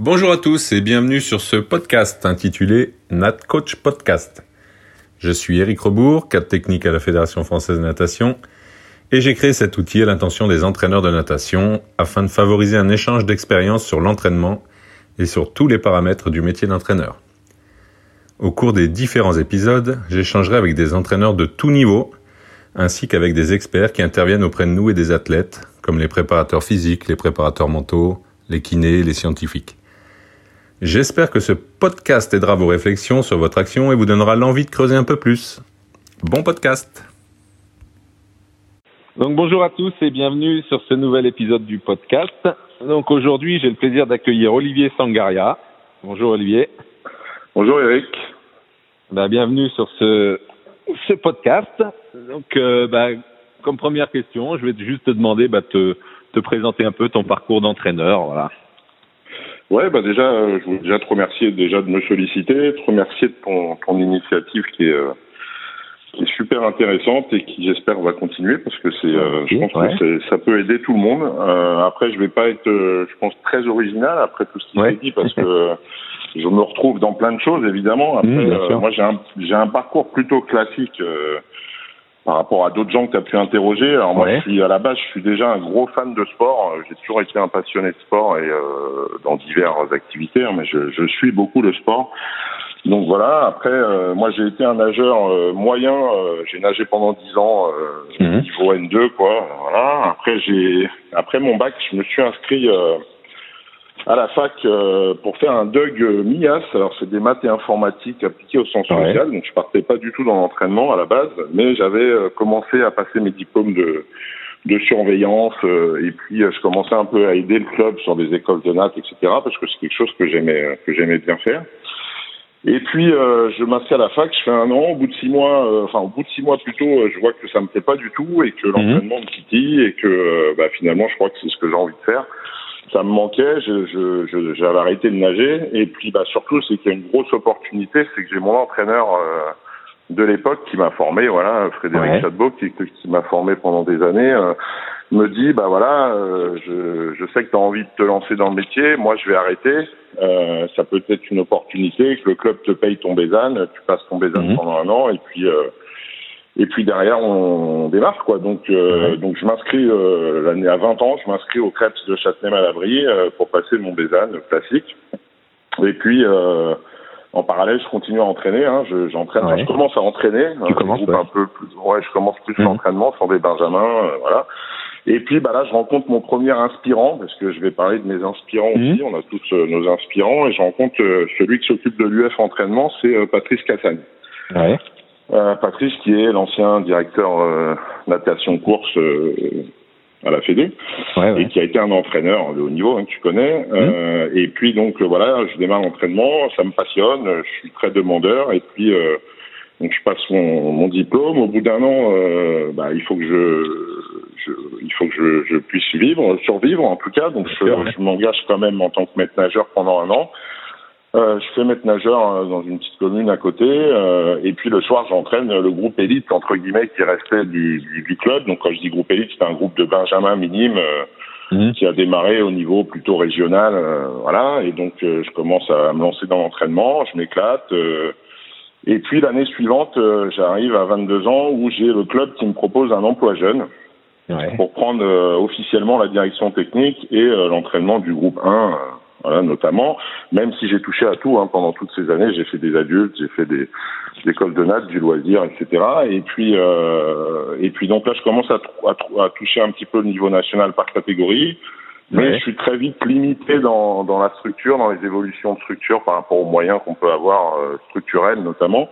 Bonjour à tous et bienvenue sur ce podcast intitulé Nat Coach Podcast. Je suis Eric Rebourg, cadre technique à la Fédération française de natation, et j'ai créé cet outil à l'intention des entraîneurs de natation afin de favoriser un échange d'expériences sur l'entraînement et sur tous les paramètres du métier d'entraîneur. Au cours des différents épisodes, j'échangerai avec des entraîneurs de tout niveau, ainsi qu'avec des experts qui interviennent auprès de nous et des athlètes, comme les préparateurs physiques, les préparateurs mentaux, les kinés, les scientifiques. J'espère que ce podcast aidera vos réflexions sur votre action et vous donnera l'envie de creuser un peu plus. Bon podcast Donc bonjour à tous et bienvenue sur ce nouvel épisode du podcast. Donc aujourd'hui, j'ai le plaisir d'accueillir Olivier Sangaria. Bonjour Olivier. Bonjour Eric. Bah, bienvenue sur ce, ce podcast. Donc euh, bah, comme première question, je vais juste te demander bah, te, te présenter un peu ton parcours d'entraîneur. Voilà. Ouais, bah déjà, euh, je voulais déjà te remercier déjà de me solliciter, te remercier de ton, ton initiative qui est, euh, qui est super intéressante et qui j'espère va continuer parce que c'est, euh, je pense Ouais. que c'est- ça peut aider tout le monde. Euh, après, je vais pas être, euh, je pense, très original après tout ce qui Ouais. s'est dit parce que je me retrouve dans plein de choses évidemment. Après, Mmh, euh, moi, j'ai un, j'ai un parcours plutôt classique. Euh, par rapport à d'autres gens que tu as pu interroger. Alors moi, Ouais. je suis à la base, je suis déjà un gros fan de sport. Euh, J'ai toujours été un passionné de sport et euh, dans diverses activités, hein, mais je, je suis beaucoup le sport. Donc voilà. Après, euh, moi, j'ai été un nageur euh, moyen. euh, j'ai nagé pendant 10 ans, euh, Mhm. niveau N2, quoi. Voilà. Après, j'ai après mon bac, je me suis inscrit. À la fac euh, pour faire un DUG euh, MIAS. Alors c'est des maths et informatique appliquées au sens Ouais. social. Donc je partais pas du tout dans l'entraînement à la base, mais j'avais euh, commencé à passer mes diplômes de de surveillance euh, et puis euh, je commençais un peu à aider le club sur des écoles de natte, etc. Parce que c'est quelque chose que j'aimais euh, que j'aimais bien faire. Et puis euh, je m'inscris à la fac, je fais un an. Au bout de six mois, euh, enfin au bout de six mois plutôt, euh, je vois que ça me plaît pas du tout et que l'entraînement me titille et que bah, finalement je crois que c'est ce que j'ai envie de faire ça me manquait, je, je, je- j'avais arrêté de nager, et puis bah, surtout c'est qu'il y a une grosse opportunité, c'est que j'ai mon entraîneur euh, de l'époque qui m'a formé, voilà, Frédéric Ouais. Chadbeau, qui, qui m'a formé pendant des années, euh, me dit bah voilà, euh, je, je sais que tu as envie de te lancer dans le métier, moi je vais arrêter, euh, ça peut être une opportunité, que le club te paye ton bézane, tu passes ton bézane Mhm. pendant un an, et puis euh, et puis derrière on démarre quoi. Donc euh, donc je m'inscris euh, l'année à 20 ans, je m'inscris au Crêpes de Châtenay-Malabry euh, pour passer mon bézane classique. Et puis euh, en parallèle, je continue à entraîner. Hein, je, j'entraîne. enfin, je commence à entraîner. hein, Tu commences, ouais. un peu plus. Ouais, je commence plus Mhm. l'entraînement sur des benjamins, euh, voilà. Et puis bah là, je rencontre mon premier inspirant parce que je vais parler de mes inspirants Mhm. aussi. On a tous euh, nos inspirants et je rencontre euh, celui qui s'occupe de l'UF entraînement, c'est euh, Patrice Cassagne. Ouais. Euh, Patrice, qui est l'ancien directeur euh, natation course euh, à la Fédé, Ouais, et qui a été un entraîneur de haut niveau, hein, que tu connais. Euh, et puis donc euh, voilà, je démarre l'entraînement, ça me passionne, je suis très demandeur, et puis euh, donc je passe mon, mon diplôme. Au bout d'un an, euh, bah, il faut que je, je il faut que je, je puisse vivre, survivre en tout cas. Donc je, je m'engage quand même en tant que maître nageur pendant un an. Euh, je fais maître nageur euh, dans une petite commune à côté, euh, et puis le soir j'entraîne le groupe élite entre guillemets qui restait du, du, du club. Donc quand je dis groupe élite, c'est un groupe de Benjamin minime euh, Mhm. qui a démarré au niveau plutôt régional, euh, voilà. Et donc euh, je commence à me lancer dans l'entraînement, je m'éclate. euh, et puis l'année suivante, euh, j'arrive à 22 ans où j'ai le club qui me propose un emploi jeune Ouais. pour prendre euh, officiellement la direction technique et euh, l'entraînement du groupe 1, euh, voilà, notamment, même si j'ai touché à tout hein, pendant toutes ces années, j'ai fait des adultes, j'ai fait des, des écoles de natte, du loisir, etc. Et puis, euh, et puis donc là, je commence à, à, à toucher un petit peu le niveau national par catégorie, mais Ouais. je suis très vite limité dans, dans la structure, dans les évolutions de structure par rapport aux moyens qu'on peut avoir euh, structurels notamment.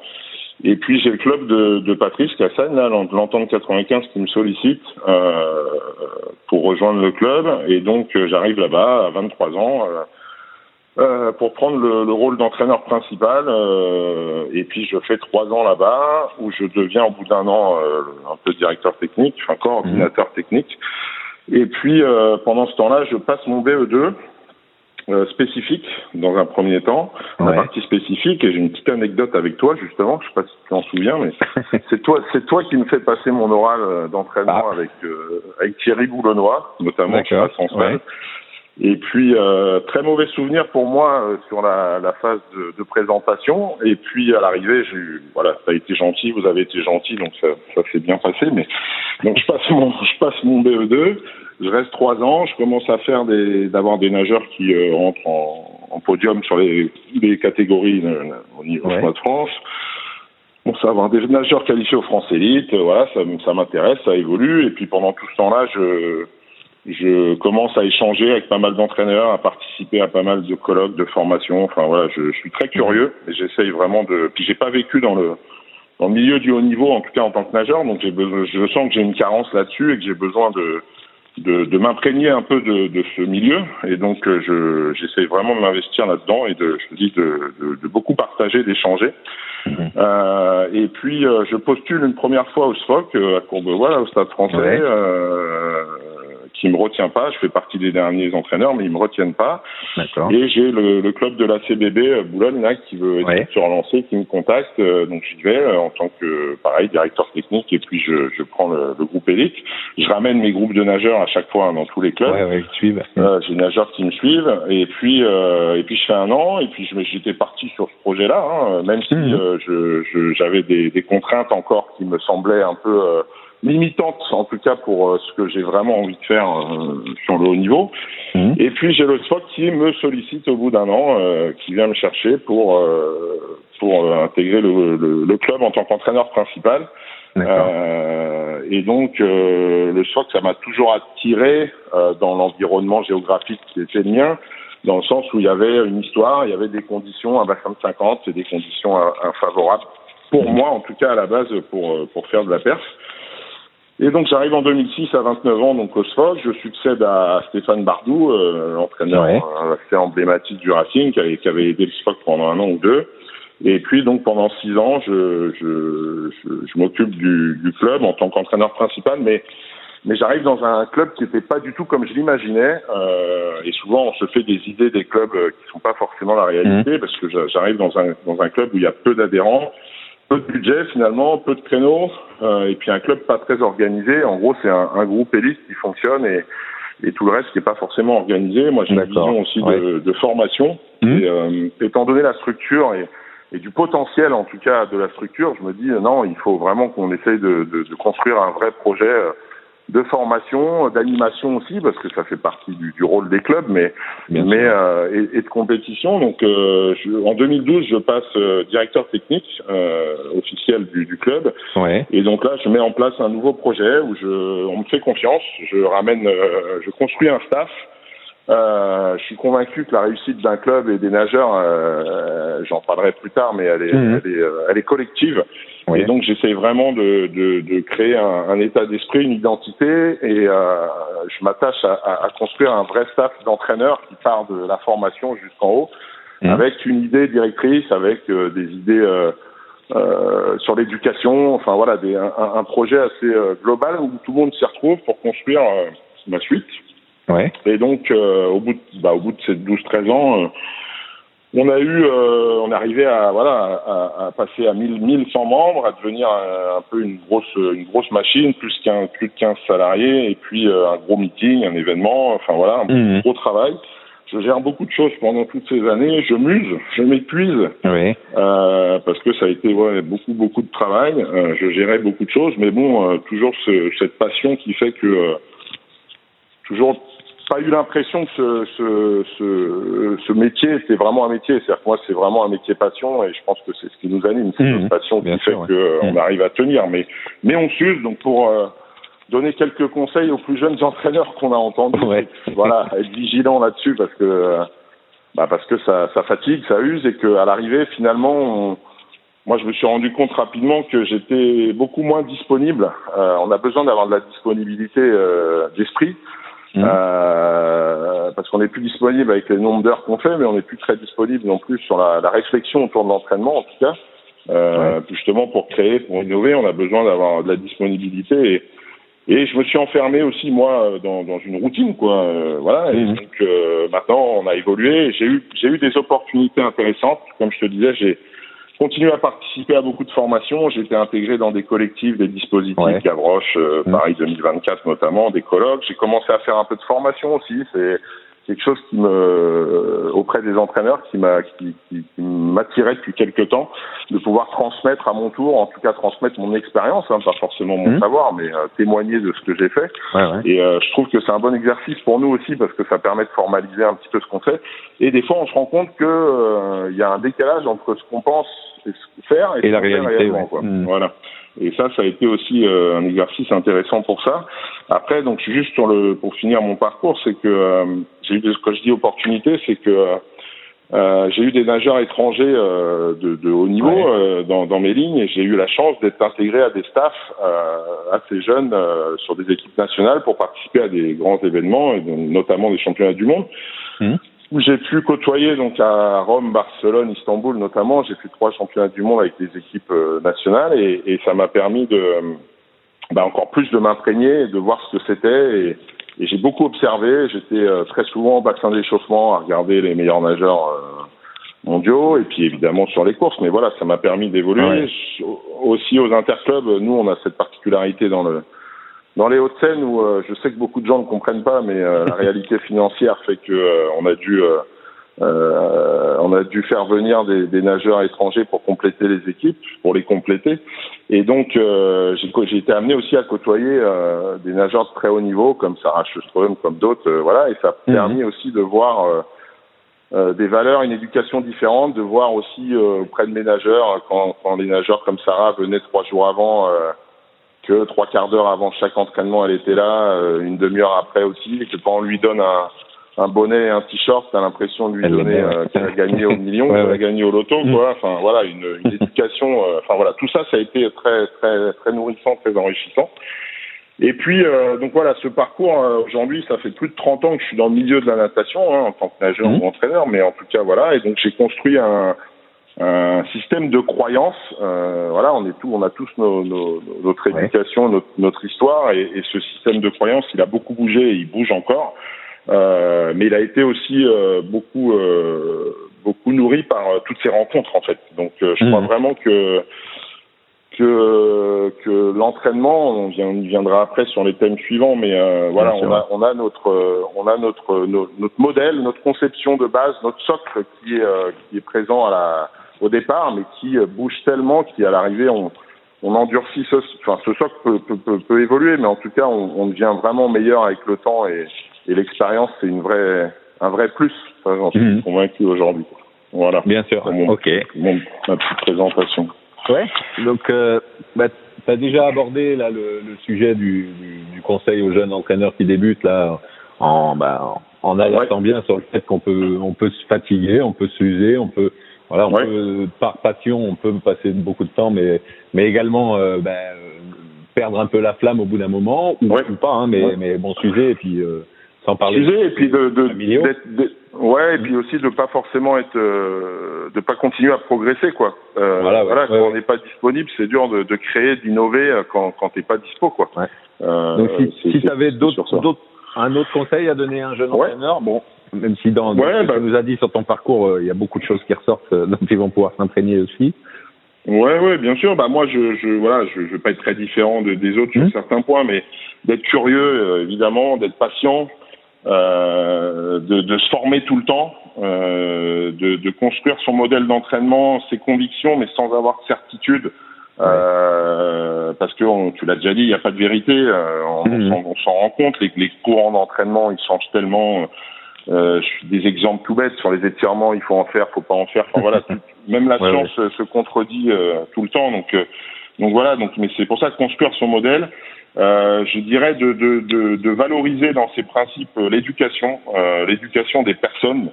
Et puis j'ai le club de, de Patrice Cassagne, là, l'entente 95 qui me sollicite euh, pour rejoindre le club. Et donc euh, j'arrive là-bas à 23 ans euh, euh, pour prendre le, le rôle d'entraîneur principal. euh, et puis je fais trois ans là-bas où je deviens au bout d'un an euh, un peu directeur technique, enfin coordinateur technique. Et puis euh, pendant ce temps-là, je passe mon BE2 euh, spécifique dans un premier temps, la Ouais. partie spécifique. Et j'ai une petite anecdote avec toi justement. Je sais pas si tu t'en souviens, mais c'est toi, c'est toi qui me fais passer mon oral euh, d'entraînement Ah. avec euh, avec Thierry Boulonnois, notamment qui D'accord. transmis. Ouais. Et puis euh, très mauvais souvenir pour moi euh, sur la, la phase de, de, présentation. Et puis à l'arrivée, j'ai eu, voilà, ça a été gentil, vous avez été gentil, donc ça, ça s'est bien passé. Mais donc je passe mon je passe mon BE2, je reste trois ans, je commence à faire des d'avoir des nageurs qui euh, rentrent en, en, podium sur les, les catégories euh, au niveau ouais. de France. Bon, ça avoir des nageurs qualifiés au France Élite, voilà, ça, ça m'intéresse, ça évolue. Et puis pendant tout ce temps-là, je je commence à échanger avec pas mal d'entraîneurs, à participer à pas mal de colloques, de formations. Enfin voilà, je, je suis très curieux et j'essaye vraiment de. Puis j'ai pas vécu dans le dans le milieu du haut niveau, en tout cas en tant que nageur, donc j'ai besoin, je sens que j'ai une carence là-dessus et que j'ai besoin de de, de m'imprégner un peu de, de, ce milieu et donc euh, je j'essaye vraiment de m'investir là-dedans et de je dis de, de, de beaucoup partager, d'échanger. Mmh. Euh, et puis euh, je postule une première fois au SFOC euh, à Courbevoie, au Stade Français. Ouais. Euh, qui me retient pas. Je fais partie des derniers entraîneurs, mais ils me retiennent pas. Et j'ai le, le, club de la CBB euh, Boulogne là qui veut ouais. se relancer, qui me contacte. Euh, donc j'y vais euh, en tant que pareil directeur technique et puis je, je prends le, le, groupe élite. Je ramène mes groupes de nageurs à chaque fois hein, dans tous les clubs. Ouais, ouais, euh, j'ai des nageurs qui me suivent et puis et puis je fais un an et puis j'étais parti sur ce projet-là, hein, même si mmh. je j'avais des, des, contraintes encore qui me semblaient un peu limitante en tout cas pour euh, ce que j'ai vraiment envie de faire euh, sur le haut niveau. Mmh. Et puis j'ai le spot qui me sollicite au bout d'un an, euh, qui vient me chercher pour euh, pour intégrer le, le, le, club en tant qu'entraîneur principal. et donc le SWOC, ça m'a toujours attiré dans l'environnement géographique qui était le mien, dans le sens où il y avait une histoire, il y avait des conditions, un bassin de 50, c'est des conditions infavorables pour moi en tout cas à la base pour pour faire de la perf. Et donc j'arrive en 2006 à 29 ans donc au SFOC, je succède à Stéphane Bardou, euh, l'entraîneur ouais. assez emblématique du Racing qui avait, qui avait aidé le SFOC pendant un an ou deux. Et puis donc pendant six ans, je, je, je, je m'occupe du, du, club en tant qu'entraîneur principal, mais mais j'arrive dans un club qui n'était pas du tout comme je l'imaginais. Euh, et souvent, on se fait des idées des clubs qui sont pas forcément la réalité, mmh. parce que j'arrive dans un dans un club où il y a peu d'adhérents, peu de budget finalement, peu de créneaux, euh, et puis un club pas très organisé. En gros, c'est un, un, groupe élite qui fonctionne et, et tout le reste qui est pas forcément organisé. Moi, j'ai la vision aussi ouais. de, de, formation. Mmh. Et, euh, étant donné la structure et, et, du potentiel, en tout cas, de la structure, je me dis non, il faut vraiment qu'on essaye de, de, de, construire un vrai projet euh, de formation, d'animation aussi, parce que ça fait partie du, du rôle des clubs, mais mais euh, et, et, de compétition. Donc, euh, je, en 2012, je passe euh, directeur technique euh, officiel du, du club. Ouais. Et donc là, je mets en place un nouveau projet où je, on me fait confiance. Je ramène, euh, je construis un staff. Euh, je suis convaincu que la réussite d'un club et des nageurs, j'en parlerai plus tard, mais elle est, mmh. elle est, elle est collective. Oui. Et donc j'essaie vraiment de, de, de créer un, un état d'esprit, une identité, et euh, je m'attache à, à, construire un vrai staff d'entraîneurs qui part de la formation jusqu'en haut, mmh. avec une idée directrice, avec euh, des idées euh, euh sur l'éducation, enfin voilà, des, un, un, projet assez euh, global où tout le monde s'y retrouve pour construire ma suite. Ouais. Et donc au bout de, bah, au bout de ces 12-13 ans on a eu, euh, on est arrivé à voilà à, à, passer à 1000, 1100 membres, à devenir un, un, peu une grosse une grosse machine, plus qu'un plus de 15 salariés et puis euh, un gros meeting, un événement, enfin voilà, un mmh. gros travail. Je gère beaucoup de choses pendant toutes ces années, je muse, je m'épuise, oui. euh, parce que ça a été ouais, beaucoup beaucoup de travail. Euh, je gérais beaucoup de choses, mais bon, euh, toujours ce, cette passion qui fait que euh, toujours pas eu l'impression que ce, ce, ce, ce métier, c'est vraiment un métier. C'est-à-dire que moi, c'est vraiment un métier passion et je pense que c'est ce qui nous anime. C'est mmh, notre passion qui fait ouais. qu'on mmh. arrive à tenir. Mais, mais on s'use. Donc, pour euh, donner quelques conseils aux plus jeunes entraîneurs qu'on a entendus, ouais. voilà, être vigilant là-dessus parce que, bah, parce que ça, ça fatigue, ça use et qu'à l'arrivée, finalement, on, moi, je me suis rendu compte rapidement que j'étais beaucoup moins disponible. Euh, on a besoin d'avoir de la disponibilité euh, d'esprit. Mmh. Euh, parce qu'on n'est plus disponible avec le nombre d'heures qu'on fait, mais on n'est plus très disponible non plus sur la, la réflexion autour de l'entraînement, en tout cas. Euh, ouais. Justement, pour créer, pour innover, on a besoin d'avoir de la disponibilité. Et, et je me suis enfermé aussi, moi, dans, dans une routine, quoi. Euh, voilà. Mmh. Et donc, euh, maintenant, on a évolué. J'ai eu, j'ai eu des opportunités intéressantes. Comme je te disais, j'ai continué à participer à beaucoup de formations. J'ai été intégré dans des collectifs, des dispositifs, ouais. Gavroche, euh, mmh. Paris 2024 notamment, des colloques. J'ai commencé à faire un peu de formation aussi. C'est quelque chose qui me, auprès des entraîneurs, qui m'a, qui, qui, m'attirait depuis quelques temps, de pouvoir transmettre à mon tour, en tout cas transmettre mon expérience, hein, pas forcément mon mmh. savoir, mais euh, témoigner de ce que j'ai fait. Ouais, ouais. Et euh, je trouve que c'est un bon exercice pour nous aussi parce que ça permet de formaliser un petit peu ce qu'on fait. Et des fois, on se rend compte que euh, il y a un décalage entre ce qu'on pense faire et, la réalité. Quoi. Mmh. Voilà. Et ça, ça a été aussi un exercice intéressant pour ça. Après, donc juste sur le, pour finir mon parcours, c'est que j'ai eu, quand je dis opportunité, c'est que euh, j'ai eu des nageurs étrangers euh, de, de, haut niveau euh, dans, dans, mes lignes et j'ai eu la chance d'être intégré à des staffs euh, assez jeunes euh, sur des équipes nationales pour participer à des grands événements, notamment des championnats du monde. Mmh. Où j'ai pu côtoyer donc à Rome, Barcelone, Istanbul notamment. J'ai fait trois championnats du monde avec des équipes nationales et, et ça m'a permis de bah, encore plus de m'imprégner, de voir ce que c'était et, et j'ai beaucoup observé. J'étais euh, très souvent au bassin d'échauffement à regarder les meilleurs nageurs euh, mondiaux et puis évidemment sur les courses. Mais voilà, ça m'a permis d'évoluer. Aussi aux interclubs, nous on a cette particularité dans le dans les Hauts-de-Seine où euh, je sais que beaucoup de gens ne comprennent pas, mais la réalité financière fait que on a dû euh, on a dû faire venir des, des, nageurs étrangers pour compléter les équipes, pour les compléter. Et donc, euh, j'ai été amené aussi à côtoyer euh, des nageurs de très haut niveau, comme Sarah Sjöström, comme d'autres. Euh, voilà, et ça a mhm. permis aussi de voir euh, des valeurs, une éducation différente, de voir aussi auprès de mes nageurs, quand, quand, les nageurs comme Sarah venaient trois jours avant, que trois quarts d'heure avant chaque entraînement, elle était là, une demi-heure après aussi, et que quand on lui donne un un bonnet et un t-shirt, t'as l'impression de lui donner euh, qu'elle a gagné au million, qu'elle a gagné au loto, mm. quoi. Enfin voilà, une, une éducation. Euh, enfin voilà, tout ça, ça a été très très très nourrissant, très enrichissant. Et puis euh, donc voilà, ce parcours aujourd'hui, ça fait plus de 30 ans que je suis dans le milieu de la natation hein, en tant que nageur mm. ou entraîneur, mais en tout cas voilà. Et donc j'ai construit un, un système de croyances. voilà, on est tout, on a tous nos, nos, notre éducation, notre, notre histoire, et, et, ce système de croyances, il a beaucoup bougé, et il bouge encore. Euh, mais il a été aussi euh, beaucoup euh, beaucoup nourri par euh, toutes ces rencontres en fait. Donc je crois mmh. vraiment que que que l'entraînement, on, vient, on viendra après sur les thèmes suivants, mais voilà, on a on a notre on a notre, notre modèle, notre conception de base, notre socle qui est qui est présent à la au départ, mais qui bouge tellement qu'à l'arrivée on on endurcit ce, enfin, ce socle peut, peut, peut, peut, évoluer, mais en tout cas, on, on devient vraiment meilleur avec le temps et, et l'expérience, c'est une vraie, un vrai plus. J'en suis mhm. convaincu aujourd'hui. Voilà. Bien sûr. ok. ma petite présentation. Ouais. Donc, euh, bah, tu as déjà abordé là le, le sujet du, du, du, conseil aux jeunes entraîneurs qui débutent là en, bah, en alertant bien sur le fait qu'on peut, on peut se fatiguer, on peut s'user, on peut, voilà, on peut par passion, on peut passer beaucoup de temps, mais mais également euh, bah, perdre un peu la flamme au bout d'un moment ou, pas, hein, mais mais bon s'user et puis euh, sans parler et puis de, de, de, ouais et puis aussi de pas forcément être euh, de pas continuer à progresser quoi. Euh, voilà, voilà quand on n'est pas disponible c'est dur de, de créer d'innover euh, quand quand t'es pas dispo quoi. Euh, donc si, si tu avais d'autres un autre conseil à donner à un jeune entraîneur bon même si dans, ce que bah tu nous as dit sur ton parcours euh, il y a beaucoup de choses qui ressortent dont ils vont pouvoir s'entraîner aussi Ouais, ouais, bien sûr. Bah moi, je, je voilà, je, je vais pas être très différent de, des autres sur mmh. certains points, mais d'être curieux, évidemment, d'être patient, euh, de, de, se former tout le temps, euh, de, de, construire son modèle d'entraînement, ses convictions, mais sans avoir de certitude. Euh, parce que on, tu l'as déjà dit, il n'y a pas de vérité. Euh, on, mmh. on s'en rend compte. Les, les courants d'entraînement, ils changent tellement. Euh, des exemples tout bêtes sur les étirements, il faut en faire, faut pas en faire. Enfin voilà, même la science se contredit euh, tout le temps. Donc donc voilà. Donc mais c'est pour ça que construire son modèle. Euh, je dirais de, de, de, de, valoriser dans ces principes euh, l'éducation, euh, l'éducation des personnes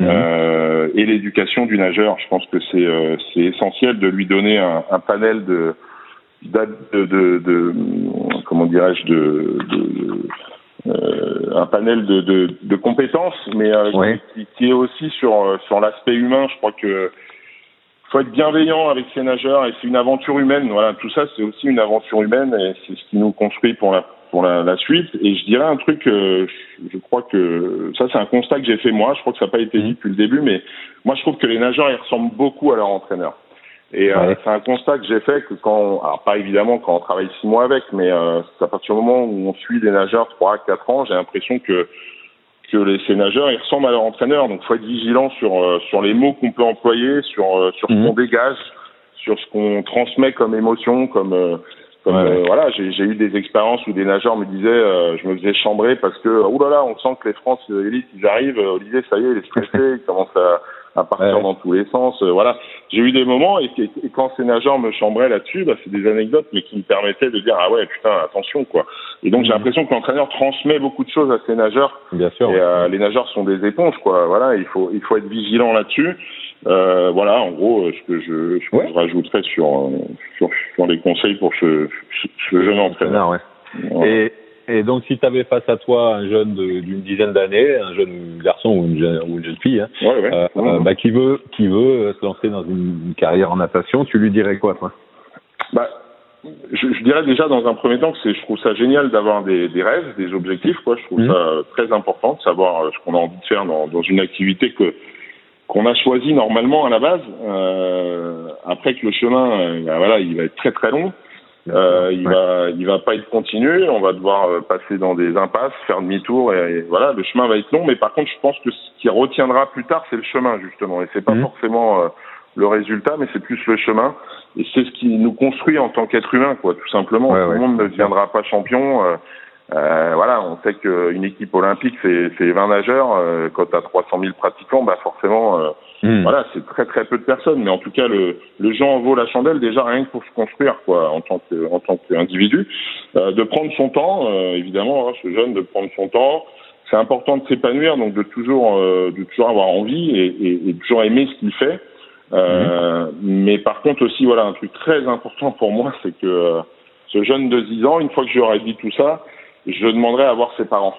euh, et l'éducation du nageur. Je pense que c'est euh, c'est essentiel de lui donner un, un panel de de, de, de comment dirais-je de, de un panel de, de, de compétences, mais qui, qui, est aussi sur sur l'aspect humain. Je crois que faut être bienveillant avec ces nageurs et c'est une aventure humaine. Voilà, tout ça c'est aussi une aventure humaine et c'est ce qui nous construit pour la pour la, la suite. Et je dirais un truc, euh, je, crois que ça c'est un constat que j'ai fait moi. Je crois que ça n'a pas été dit depuis le début, mais moi je trouve que les nageurs ils ressemblent beaucoup à leur entraîneur. Et euh, c'est un constat que j'ai fait que quand, alors pas évidemment quand on travaille six mois avec, mais euh, à partir du moment où on suit des nageurs trois à quatre ans, j'ai l'impression que que les ces nageurs ils ressemblent à leur entraîneur. Donc faut être vigilant sur euh, sur les mots qu'on peut employer, sur euh, sur ce Mhm. qu'on dégage, sur ce qu'on transmet comme émotion, comme euh, comme Ouais, euh, voilà, j'ai eu des expériences où des nageurs me disaient, euh, je me faisais chambrer parce que oh là là, on sent que les France élites ils arrivent, euh, Olivier ça y est, il est stressé, il commence à à partir Ouais. dans tous les sens. euh, voilà, j'ai eu des moments et, quand ces nageurs me chambraient là-dessus, bah, c'est des anecdotes, mais qui me permettaient de dire ah ouais putain attention quoi. Et donc j'ai Mhm. l'impression que l'entraîneur transmet beaucoup de choses à ces nageurs. Bien sûr. Et euh, les nageurs sont des éponges quoi. Voilà, il faut il faut être vigilant là-dessus. Euh, voilà, en gros, euh, ce que je, ce que Ouais. je rajouterais sur, sur sur les conseils pour ce, ce, ce jeune entraîneur. ouais. Voilà. Et, et donc, si tu avais face à toi un jeune d'une dizaine d'années, un jeune garçon ou une jeune, ou une jeune fille, hein, Ouais, ouais. euh, euh, bah, qui veut, qui veut euh, se lancer dans une, carrière en natation, tu lui dirais quoi, toi? Bah, je, je dirais déjà dans un premier temps que c'est, je trouve ça génial d'avoir des, des rêves, des objectifs. Quoi. Je trouve Mhm. ça très important de savoir ce qu'on a envie de faire dans, dans une activité que qu'on a choisie normalement à la base. Euh, après que le chemin, bah, voilà, il va être très très long. Euh, il Ouais. va, il va pas être continu. On va devoir euh, passer dans des impasses, faire demi-tour et, et voilà, le chemin va être long. Mais par contre, je pense que ce qui retiendra plus tard, c'est le chemin justement, et c'est pas Mhm. forcément euh, le résultat, mais c'est plus le chemin. Et c'est ce qui nous construit en tant qu'être humain, quoi, tout simplement. Ouais, tout ouais, le monde ne deviendra pas champion. euh, euh, voilà, on sait qu'une équipe olympique, c'est c'est 20 nageurs. euh, quand tu as 300 000 pratiquants, bah forcément, euh, Mhm. voilà, c'est très très peu de personnes, mais en tout cas le le en vaut la chandelle déjà rien que pour se construire quoi en tant que en tant qu'individu, Euh, de prendre son temps euh, évidemment hein, ce jeune de prendre son temps. C'est important de s'épanouir donc de toujours euh, de toujours avoir envie et, et, et de toujours aimer ce qu'il fait. Euh, Mais par contre aussi voilà un truc très important pour moi c'est que euh, ce jeune de 10 ans une fois que j'aurai dit tout ça je demanderai à voir ses parents.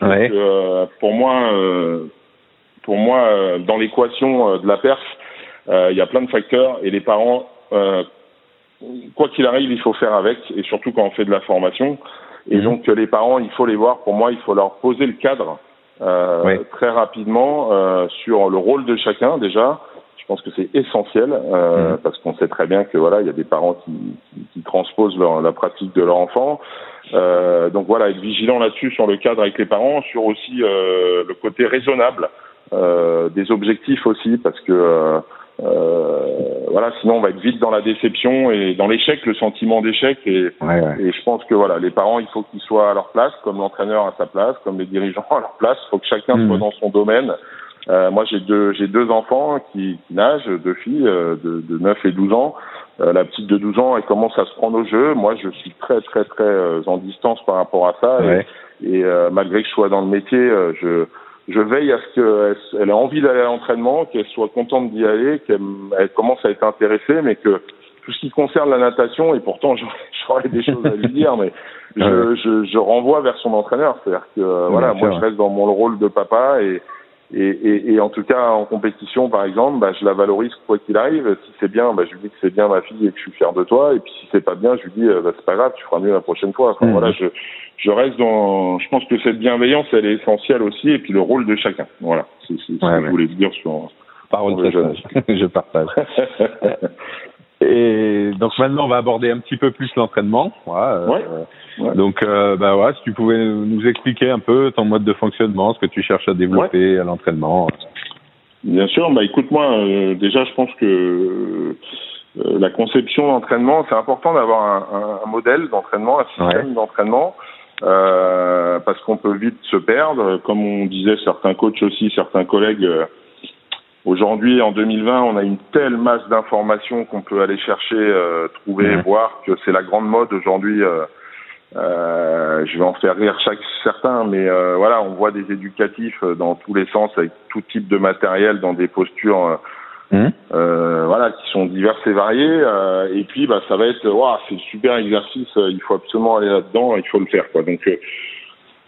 Ouais. euh, pour moi, euh, pour moi, euh, dans l'équation euh, de la perf, euh, il y a plein de facteurs et les parents, euh, quoi qu'il arrive, il faut faire avec et surtout quand on fait de la formation. Et Mhm. donc les parents, il faut les voir. Pour moi, il faut leur poser le cadre euh, très rapidement euh, sur le rôle de chacun déjà. Je pense que c'est essentiel euh, Mhm. parce qu'on sait très bien que voilà, il y a des parents qui, qui, qui transposent leur, la pratique de leur enfant. Euh, donc voilà, être vigilant là-dessus sur le cadre avec les parents, sur aussi euh, le côté raisonnable des objectifs aussi, parce que euh, euh, voilà, sinon on va être vite dans la déception et dans l'échec, le sentiment d'échec. Et, Ouais, ouais. et je pense que voilà, les parents, il faut qu'ils soient à leur place, comme l'entraîneur à sa place, comme les dirigeants à leur place. Il faut que chacun Mhm. soit dans son domaine. Euh, moi, j'ai deux, j'ai deux enfants qui, qui nagent, deux filles euh, de, de 9 et 12 ans. Euh, la petite de 12 ans, elle commence à se prendre au jeu. Moi, je suis très, très, très euh, en distance par rapport à ça. Et- Ouais. Et, euh, malgré que je sois dans le métier, euh, je, je veille à ce qu'elle elle ait envie d'aller à l'entraînement, qu'elle soit contente d'y aller, qu'elle elle commence à être intéressée, mais que tout ce qui concerne la natation, et pourtant j'aurais des choses à lui dire, mais je, je, je renvoie vers son entraîneur. C'est-à-dire que voilà, moi je reste dans mon rôle de papa et et, et, et en tout cas en compétition par exemple, bah, je la valorise quoi qu'il arrive. Si c'est bien, bah, je lui dis que c'est bien ma fille et que je suis fier de toi. Et puis si c'est pas bien, je lui dis euh, bah, c'est pas grave, tu feras mieux la prochaine fois. Enfin, Mhm. voilà, je je reste dans. Je pense que cette bienveillance, elle est essentielle aussi, et puis le rôle de chacun. Voilà, c'est ce que je voulais dire sur. Parole de sage. Je partage. Et donc maintenant, on va aborder un petit peu plus l'entraînement. Voilà, euh, Ouais. Ouais. Donc, euh, bah ouais, si tu pouvais nous expliquer un peu ton mode de fonctionnement, ce que tu cherches à développer à l'entraînement. Bien sûr, bah écoute moi, euh, déjà je pense que euh, la conception d'entraînement, c'est important d'avoir un, un- un modèle d'entraînement, un système d'entraînement, euh, parce qu'on peut vite se perdre. Comme on disait certains coachs aussi, certains collègues, aujourd'hui en 2020, on a une telle masse d'informations qu'on peut aller chercher, euh, trouver, Mhm. voir que c'est la grande mode aujourd'hui. euh, euh, je vais en faire rire chaque certains, mais euh, voilà, on voit des éducatifs euh, dans tous les sens avec tout type de matériel dans des postures, euh, Mhm. euh, voilà, qui sont diverses et variées. euh, et puis, bah, ça va être, waouh, c'est super exercice, euh, il faut absolument aller là-dedans, il faut le faire, quoi. Donc, euh,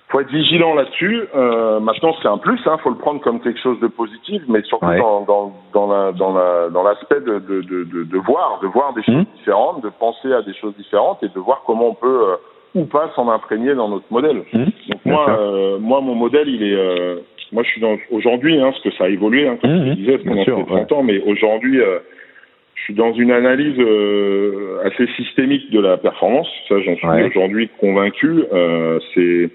faut être vigilant là-dessus. Euh, maintenant, c'est un plus, hein, faut le prendre comme quelque chose de positif, mais surtout Ouais. dans, dans, dans la dans la dans l'aspect de, de, de, de, de voir, de voir des choses Mhm. différentes, de penser à des choses différentes et de voir comment on peut euh, ou pas s'en imprégner dans notre modèle. Mhm. Donc moi, euh, moi, mon modèle, il est, euh, moi, je suis dans aujourd'hui, hein, parce que ça a évolué, hein, comme Mhm. je disais, pendant sûr, ces 30 ans, mais aujourd'hui, euh, je suis dans une analyse euh, assez systémique de la performance. Ça, j'en suis Ouais. aujourd'hui convaincu. Euh, c'est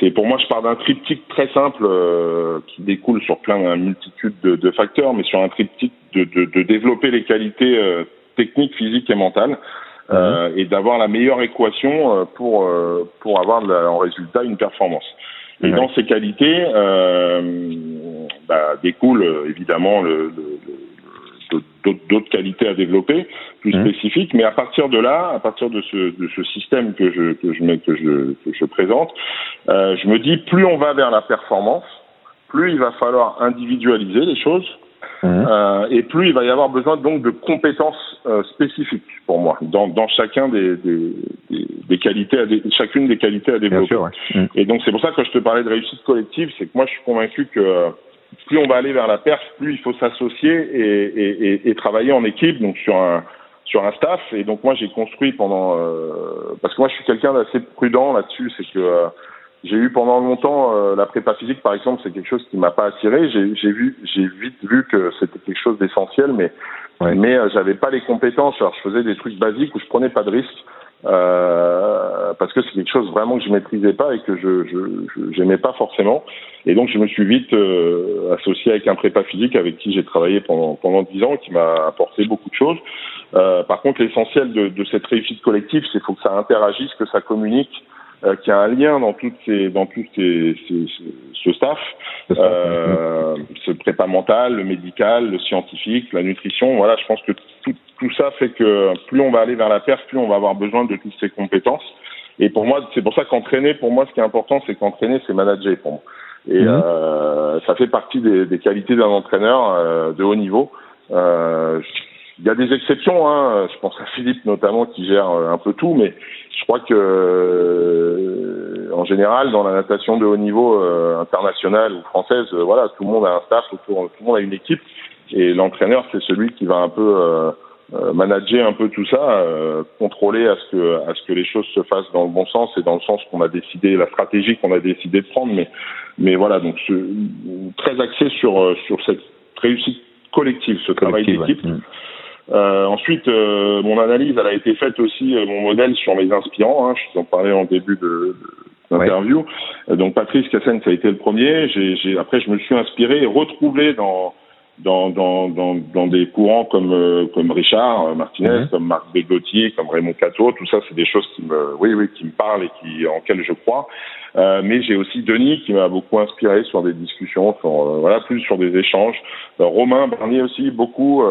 c'est pour moi, je pars d'un triptyque très simple euh, qui découle sur plein une multitude de, de, facteurs, mais sur un triptyque de, de, de développer les qualités euh, techniques, physiques et mentales. Euh, et d'avoir la meilleure équation pour pour avoir en résultat une performance. Et dans ces qualités bah, découle évidemment le, le, d'autres qualités à développer, plus mmh. spécifiques. Mais à partir de là, à partir de ce, de ce système que je, que je, mets, que je, que je présente, euh, je me dis, plus on va vers la performance, plus il va falloir individualiser les choses, mmh. euh, et plus il va y avoir besoin donc de compétences euh, spécifiques pour moi dans, dans chacun des, des, des, qualités, à chacune des qualités à développer. Mmh. Et donc c'est pour ça que je te parlais de réussite collective, c'est que moi je suis convaincu que plus on va aller vers la perf, plus il faut s'associer et, et, et, travailler en équipe, donc sur un sur un staff. Et donc moi j'ai construit pendant euh, parce que moi je suis quelqu'un d'assez prudent là-dessus, c'est que euh, j'ai eu pendant longtemps euh, la prépa physique par exemple, c'est quelque chose qui m'a pas attiré. J'ai vu j'ai vite vu que c'était quelque chose d'essentiel, mais mais j'avais pas les compétences. Alors je faisais des trucs basiques où je prenais pas de risques. Euh, parce que c'est quelque chose vraiment que je maîtrisais pas et que je j'aimais pas forcément. Et donc je me suis vite euh, associé avec un prépa physique avec qui j'ai travaillé pendant pendant dix ans, qui m'a apporté beaucoup de choses. Euh, par contre, l'essentiel de, de, cette réussite collective, c'est faut que ça interagisse, que ça communique, euh, qu'il y a un lien dans toutes ces dans tous ces, ces, ce staff, euh, ce prépa mental, le médical, le scientifique, la nutrition. Voilà, je pense que tout, tout ça fait que plus on va aller vers la perte, plus on va avoir besoin de toutes ces compétences. Et pour moi, c'est pour ça qu'entraîner, pour moi, ce qui est important, c'est qu'entraîner, c'est manager pour moi. Et mhm. euh, ça fait partie des, des qualités d'un entraîneur euh, de haut niveau. Euh, il y a des exceptions, hein. je pense à Philippe notamment qui gère euh, un peu tout, mais je crois que euh, en général dans la natation de haut niveau euh, internationale ou française, voilà, tout le monde a un staff, tout, tout le monde a une équipe, et l'entraîneur c'est celui qui va un peu manager un peu tout ça, contrôler à ce que à ce que les choses se fassent dans le bon sens et dans le sens qu'on a décidé, la stratégie qu'on a décidé de prendre, mais mais voilà donc très axé sur sur cette réussite collective, ce travail d'équipe. Mm. Euh, ensuite, euh, mon analyse, elle a été faite aussi, euh, mon modèle sur mes inspirants. Hein, je t'en parlais en début de, de l'interview. Euh, donc Patrice Cassen, ça a été le premier. J'ai, après, je me suis inspiré et retrouvé dans dans, dans, dans, dans des courants comme comme Richard Martinez, mhm. comme Marc Bégotier, comme Raymond Cato. Tout ça, c'est des choses qui me, oui, oui, qui me parlent et qui en lesquelles je crois. Euh, mais j'ai aussi Denis qui m'a beaucoup inspiré sur des discussions, sur voilà, plus sur des échanges. Romain Bernier aussi beaucoup.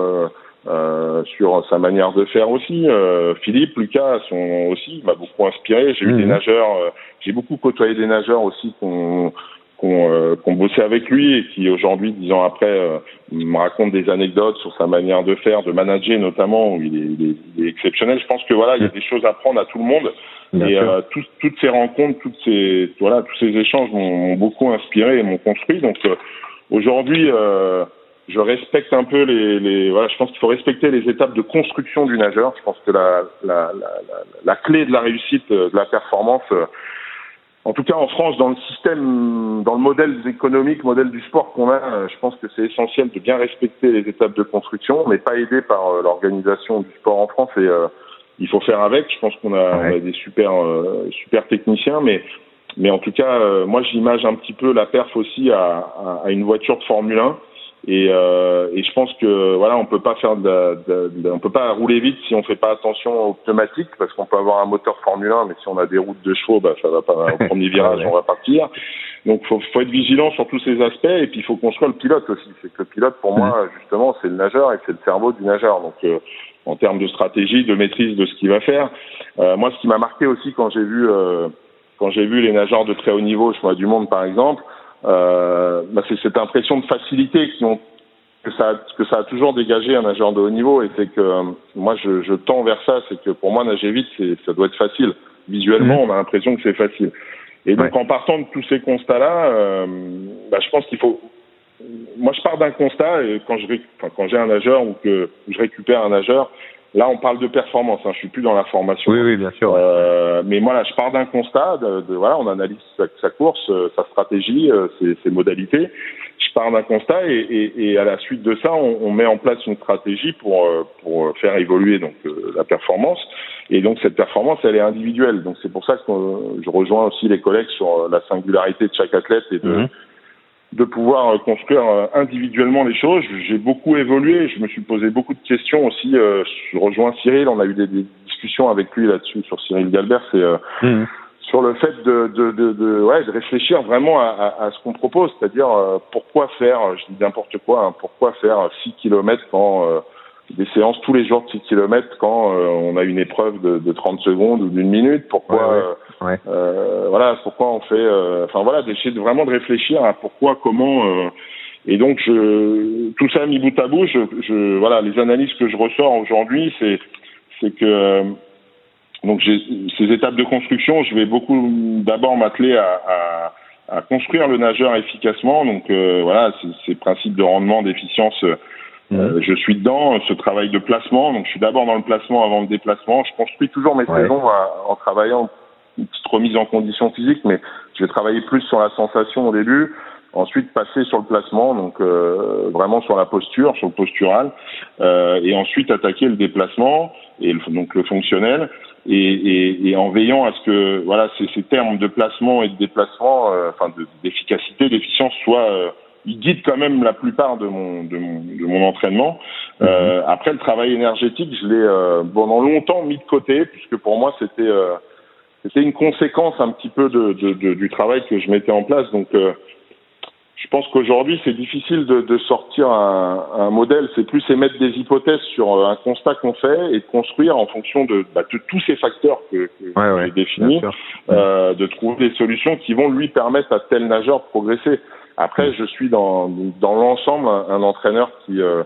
Euh, euh, sur sa manière de faire aussi. Euh, Philippe, Lucas sont aussi m'a beaucoup inspiré. J'ai eu des mhm. nageurs, euh, j'ai beaucoup côtoyé des nageurs aussi qu'on qu'on qu bossé avec lui et qui aujourd'hui, dix ans après, me racontent des anecdotes sur sa manière de faire, de manager notamment, où il est, il est, il est exceptionnel. Je pense que voilà, il y a des choses à prendre à tout le monde. et tout, toutes ces rencontres, toutes ces voilà, tous ces échanges m'ont beaucoup inspiré et m'ont construit. Donc aujourd'hui, je respecte un peu les, les voilà, je pense qu'il faut respecter les étapes de construction du nageur. Je pense que la, la, la, la clé de la réussite, euh, de la performance, euh, en tout cas en France, dans le système, dans le modèle économique, modèle du sport qu'on a, euh, je pense que c'est essentiel de bien respecter les étapes de construction. On n'est pas aidé par l'organisation du sport en France et il faut faire avec. Je pense qu'on a, des super super techniciens, mais mais en tout cas, moi j'image un petit peu la perf aussi à, à, à une voiture de Formule 1 et, euh, et je pense que voilà, on peut pas faire de, de, de, on peut pas rouler vite si on fait pas attention aux pneumatiques parce qu'on peut avoir un moteur Formule 1, mais si on a des routes de chevaux, bah ça va pas au premier virage, on va partir. Donc faut, faut être vigilant sur tous ces aspects et puis il faut construire le pilote aussi. C'est que le pilote pour moi mm. justement c'est le nageur et c'est le cerveau du nageur. Donc euh, en termes de stratégie, de maîtrise de ce qu'il va faire. Euh, moi, ce qui m'a marqué aussi quand j'ai vu euh, quand j'ai vu les nageurs de très haut niveau, je vois du monde par exemple euh, bah c'est cette impression de facilité qui ont que ça, que ça a toujours dégagé un nageur de haut niveau et c'est que euh, moi je, je, tends vers ça, c'est que pour moi nager vite c'est ça doit être facile. Visuellement mhm. on a l'impression que c'est facile. Et donc en partant de tous ces constats-là, euh, bah, je pense qu'il faut. Moi je pars d'un constat et quand je enfin, quand j'ai un nageur ou que je récupère un nageur, Là, on parle de performance. Hein. Je suis plus dans la formation. Oui, oui, bien sûr. Euh, mais moi, là, je pars d'un constat. De, de, voilà, on analyse sa, sa course, euh, sa stratégie, euh, ses, ses, modalités. Je part d'un constat et, et, et, à la suite de ça, on, on, met en place une stratégie pour euh, pour faire évoluer donc euh, la performance. Et donc cette performance, elle est individuelle. Donc c'est pour ça que je rejoins aussi les collègues sur la singularité de chaque athlète et de mhm. De pouvoir construire individuellement les choses. J'ai beaucoup évolué. Je me suis posé beaucoup de questions aussi. Je rejoins Cyril. On a eu des, des discussions avec lui là-dessus sur Cyril Galbert. C'est mhm sur le fait de, de, de, de, ouais, de réfléchir vraiment à, à, à ce qu'on propose, c'est-à-dire euh, pourquoi faire, je dis n'importe quoi, hein, pourquoi faire 6 km quand euh, des séances tous les jours de 6 km quand euh, on a une épreuve de, de 30 secondes ou d'une minute, pourquoi ouais, voilà, pourquoi on fait, enfin voilà, d'essayer de vraiment de réfléchir à pourquoi, comment. et donc je, tout ça mis bout à bout, je, je, voilà, les analyses que je ressors aujourd'hui, c'est c'est que donc ces étapes de construction, je vais beaucoup d'abord m'atteler à, à, à, construire le nageur efficacement. Donc euh, voilà, ces principes de rendement, d'efficience, euh, mmh. je suis dedans. Ce travail de placement, donc je suis d'abord dans le placement avant le déplacement. Je construis toujours mes saisons en travaillant petite remise en condition physique, mais je vais travailler plus sur la sensation au début. Ensuite, passer sur le placement, donc euh, vraiment sur la posture, sur le postural, euh, et ensuite attaquer le déplacement et le, donc le fonctionnel et, et, et, en veillant à ce que voilà ces, ces termes de placement et de déplacement, euh, enfin d'efficacité, d'efficience soient euh, ils guident quand même la plupart de mon de mon, de mon entraînement. Mhm. Euh, après le travail énergétique, je l'ai euh, pendant longtemps mis de côté puisque pour moi c'était euh, c'était une conséquence un petit peu de, de, de, du travail que je mettais en place. Donc je pense qu'aujourd'hui, c'est difficile de, de sortir un, un modèle. C'est plus émettre des hypothèses sur euh, un constat qu'on fait et de construire en fonction de, bah, de tous ces facteurs que, que ouais, j'ai définis, euh, de trouver des solutions qui vont lui permettre à tel nageur de progresser. Après, je suis dans, dans l'ensemble un, entraîneur qui euh,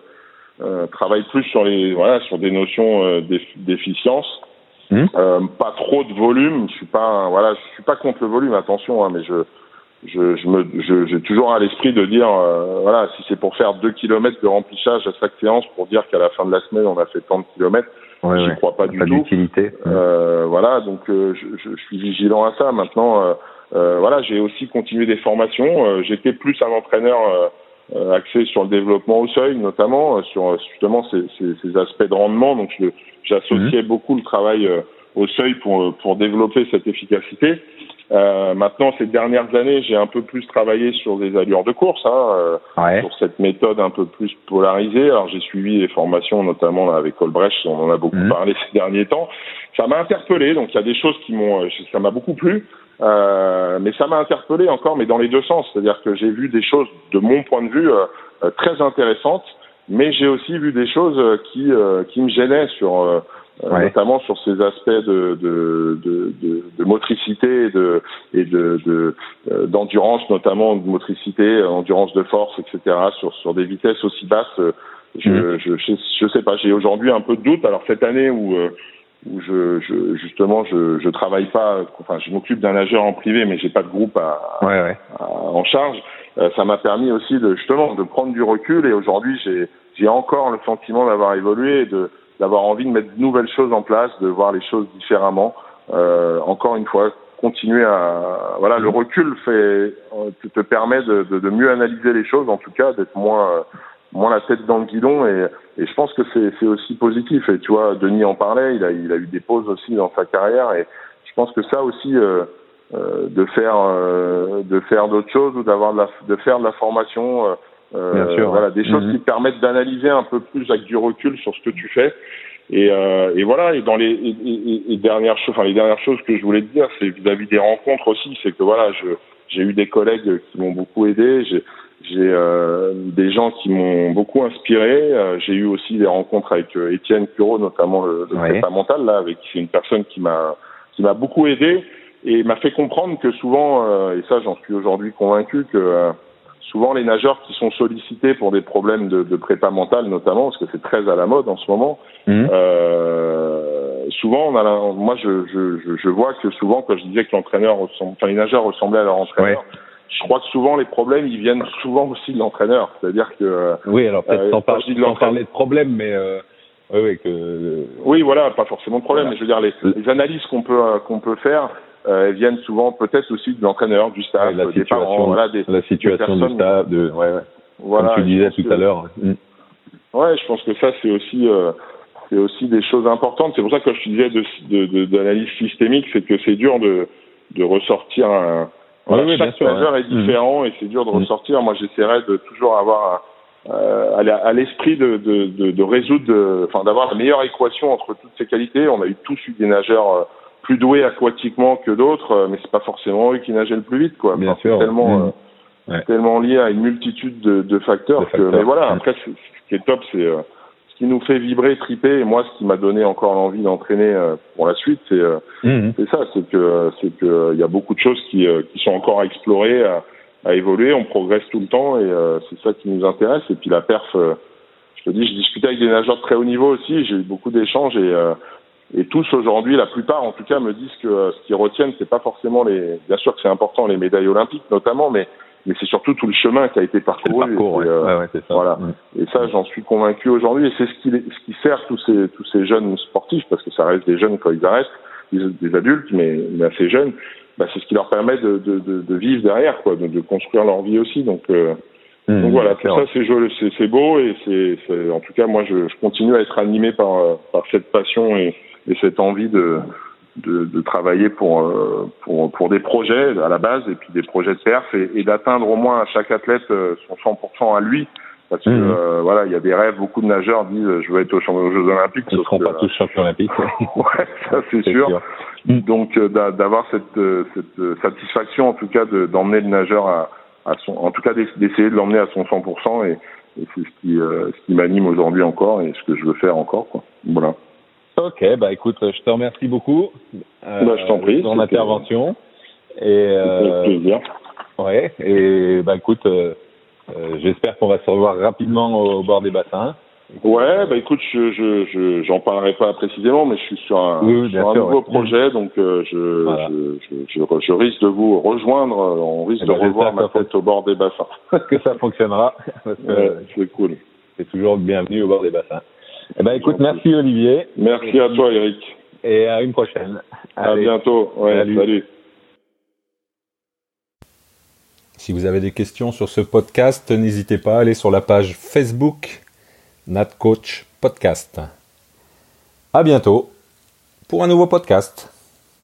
euh, travaille plus sur les voilà sur des notions euh, d'efficience. Mmh. Euh, pas trop de volume. Je suis pas voilà, je suis pas contre le volume. Attention, hein, mais je je, je me, je, j'ai toujours à l'esprit de dire, euh, voilà, si c'est pour faire deux kilomètres de remplissage à chaque séance pour dire qu'à la fin de la semaine on a fait tant de kilomètres, ouais, j'y crois pas du pas tout. Euh, voilà, donc euh, je, je, suis vigilant à ça. Maintenant, euh, euh, voilà, j'ai aussi continué des formations. J'étais plus un entraîneur axé sur le développement au seuil, notamment sur justement ces, ces, ces aspects de rendement. Donc, j'associais mmh. beaucoup le travail au seuil pour pour développer cette efficacité. Euh, maintenant, ces dernières années, j'ai un peu plus travaillé sur des allures de course, hein, euh, sur cette méthode un peu plus polarisée. Alors, j'ai suivi les formations, notamment là, avec Colbrecht, on en a beaucoup mmh. parlé ces derniers temps. Ça m'a interpellé, donc il y a des choses qui m'ont, euh, ça m'a beaucoup plu, euh, mais ça m'a interpellé encore, mais dans les deux sens. C'est-à-dire que j'ai vu des choses, de mon point de vue, euh, très intéressantes, mais j'ai aussi vu des choses qui, qui me gênaient sur euh, ouais. notamment sur ces aspects de, de, de, de, de motricité et de et de euh, d'endurance, notamment de motricité, endurance de force, etc. Sur sur des vitesses aussi basses. Euh, je, mmh. je, je, je sais pas. J'ai aujourd'hui un peu de doute. Alors cette année où où je, je, justement je je travaille pas enfin je m'occupe d'un nageur en privé mais j'ai pas de groupe à, ouais, ouais. à en charge euh, ça m'a permis aussi de justement de prendre du recul et aujourd'hui j'ai j'ai encore le sentiment d'avoir évolué et de d'avoir envie de mettre de nouvelles choses en place, de voir les choses différemment. Euh, encore une fois, continuer à voilà, le recul fait te, te permet de, de, de, mieux analyser les choses, en tout cas, d'être moins moins la tête dans le guidon et, et je pense que c'est aussi positif. Et tu vois, Denis en parlait, il a il a eu des pauses aussi dans sa carrière et je pense que ça aussi. Euh, euh, de faire euh, de faire d'autres choses ou d'avoir de, de faire de la formation euh, euh, sûr, voilà, des choses mm -hmm. qui permettent d'analyser un peu plus avec du recul sur ce que tu fais. Et, euh, et voilà. Et dans les et, et, et dernières choses, enfin les dernières choses que je voulais te dire, c'est vis-à-vis des rencontres aussi, c'est que voilà, je j'ai eu des collègues qui m'ont beaucoup aidé. J'ai j'ai euh, des gens qui m'ont beaucoup inspiré. Euh, j'ai eu aussi des rencontres avec euh, Étienne Cureau, notamment le, le ouais. mental là, avec c'est une personne qui m'a qui m'a beaucoup aidé et m'a fait comprendre que souvent, euh, et ça j'en suis aujourd'hui convaincu que euh, souvent les nageurs qui sont sollicités pour des problèmes de, de prépa mentale notamment, parce que c'est très à la mode en ce moment, mmh. euh, souvent on a la, moi je, je, je, vois que souvent quand je disais que l'entraîneur ressemble, enfin les nageurs ressemblaient à leur entraîneur, ouais. Je crois que souvent les problèmes ils viennent souvent aussi de l'entraîneur, c'est-à-dire que euh, oui alors peut-être euh, sans, par, sans parler de problème mais euh... Oui, oui, que... oui, voilà, pas forcément de problème, voilà. mais je veux dire les, les analyses qu'on peut qu'on peut faire, euh, elles viennent souvent peut-être aussi de l'entraîneur, du staff, la des parents, voilà, des, la situation des du staff, de, ouais, ouais. voilà, comme tu disais tout à l'heure. Mm. Ouais, je pense que ça c'est aussi euh, c'est aussi des choses importantes. C'est pour ça que je te disais de d'analyse systémique, c'est que c'est dur de de ressortir un oui, chaque majeur est différent et c'est dur de Mm. ressortir. Moi, j'essaierais de toujours avoir euh, à l'esprit de, de, de, de résoudre, de- enfin d'avoir la meilleure équation entre toutes ces qualités. On a eu tous eu des nageurs euh, plus doués aquatiquement que d'autres, euh, mais c'est pas forcément eux qui nageaient le plus vite, quoi. Bien Enfin, sûr. C'est tellement Mm. euh, Ouais. tellement lié à une multitude de, de facteurs De que. facteurs. Mais voilà. Après, ce qui est top, c'est euh, ce qui nous fait vibrer, triper. Et moi, ce qui m'a donné encore l'envie d'entraîner euh, pour la suite, c'est euh, Mhm. c'est ça, c'est que c'est que il y a beaucoup de choses qui, euh, qui sont encore à explorer, à, à évoluer. On progresse tout le temps et euh, c'est ça qui nous intéresse. Et puis la perf, euh, je te dis, je discutais avec des nageurs de très haut niveau aussi. J'ai eu beaucoup d'échanges et euh, et tous aujourd'hui, la plupart en tout cas, me disent que euh, ce qu'ils retiennent, c'est pas forcément les. Bien sûr que c'est important les médailles olympiques notamment, mais mais c'est surtout tout le chemin qui a été parcouru. parcours, et, ouais. euh, Ouais, ouais, ça. voilà. Mm. et ça, j'en suis convaincu aujourd'hui. Et c'est ce qui, ce qui sert tous ces, tous ces jeunes sportifs, parce que ça reste des jeunes quand ils arrêtent, des, des adultes, mais, mais assez jeunes. Bah, c'est ce qui leur permet de, de, de, de vivre derrière, quoi, de, de construire leur vie aussi. Donc, euh, Mhm. donc voilà, tout ça, c'est beau et c'est, c'est, en tout cas, moi, je, je continue à être animé par, euh, par cette passion et, et cette envie de, de, de travailler pour, euh, pour, pour des projets à la base et puis des projets de perf et, et d'atteindre au moins à chaque athlète euh, son 100% à lui. Parce que Mhm. euh, voilà, il y a des rêves. Beaucoup de nageurs disent je veux être aux, aux Jeux Olympiques. Ils ne seront que, pas tous champions olympiques. ouais, ça c'est sûr. sûr. Donc euh, d'a- d'avoir cette, euh, cette satisfaction en tout cas de- d'emmener le nageur à, à son, en tout cas d'ess- d'essayer de l'emmener à son 100% et, et c'est ce qui, euh, ce qui m'anime aujourd'hui encore et ce que je veux faire encore quoi. Voilà. Ok, bah écoute, je te remercie beaucoup euh, Bah, je t'en prie, de ton intervention. Et Avec euh, plaisir. ouais, et bah écoute, euh, euh, j'espère qu'on va se revoir rapidement au, au bord des bassins. Ouais, bah écoute, je je je j'en parlerai pas précisément, mais je suis sur un, Oui, oui, bien sur un sûr, nouveau ouais. projet, donc euh, je, Voilà. je, je, je je risque de vous rejoindre, on risque Eh de ben, revoir ma tête au bord des bassins. que ça fonctionnera Ouais, c'est cool. c'est toujours bienvenu au bord des bassins. Eh ben écoute, merci Olivier Merci à toi, Eric. et à une prochaine. À bientôt. Ouais, Salut. salut. Si vous avez des questions sur ce podcast, n'hésitez pas à aller sur la page Facebook Nat Coach Podcast. À bientôt pour un nouveau podcast.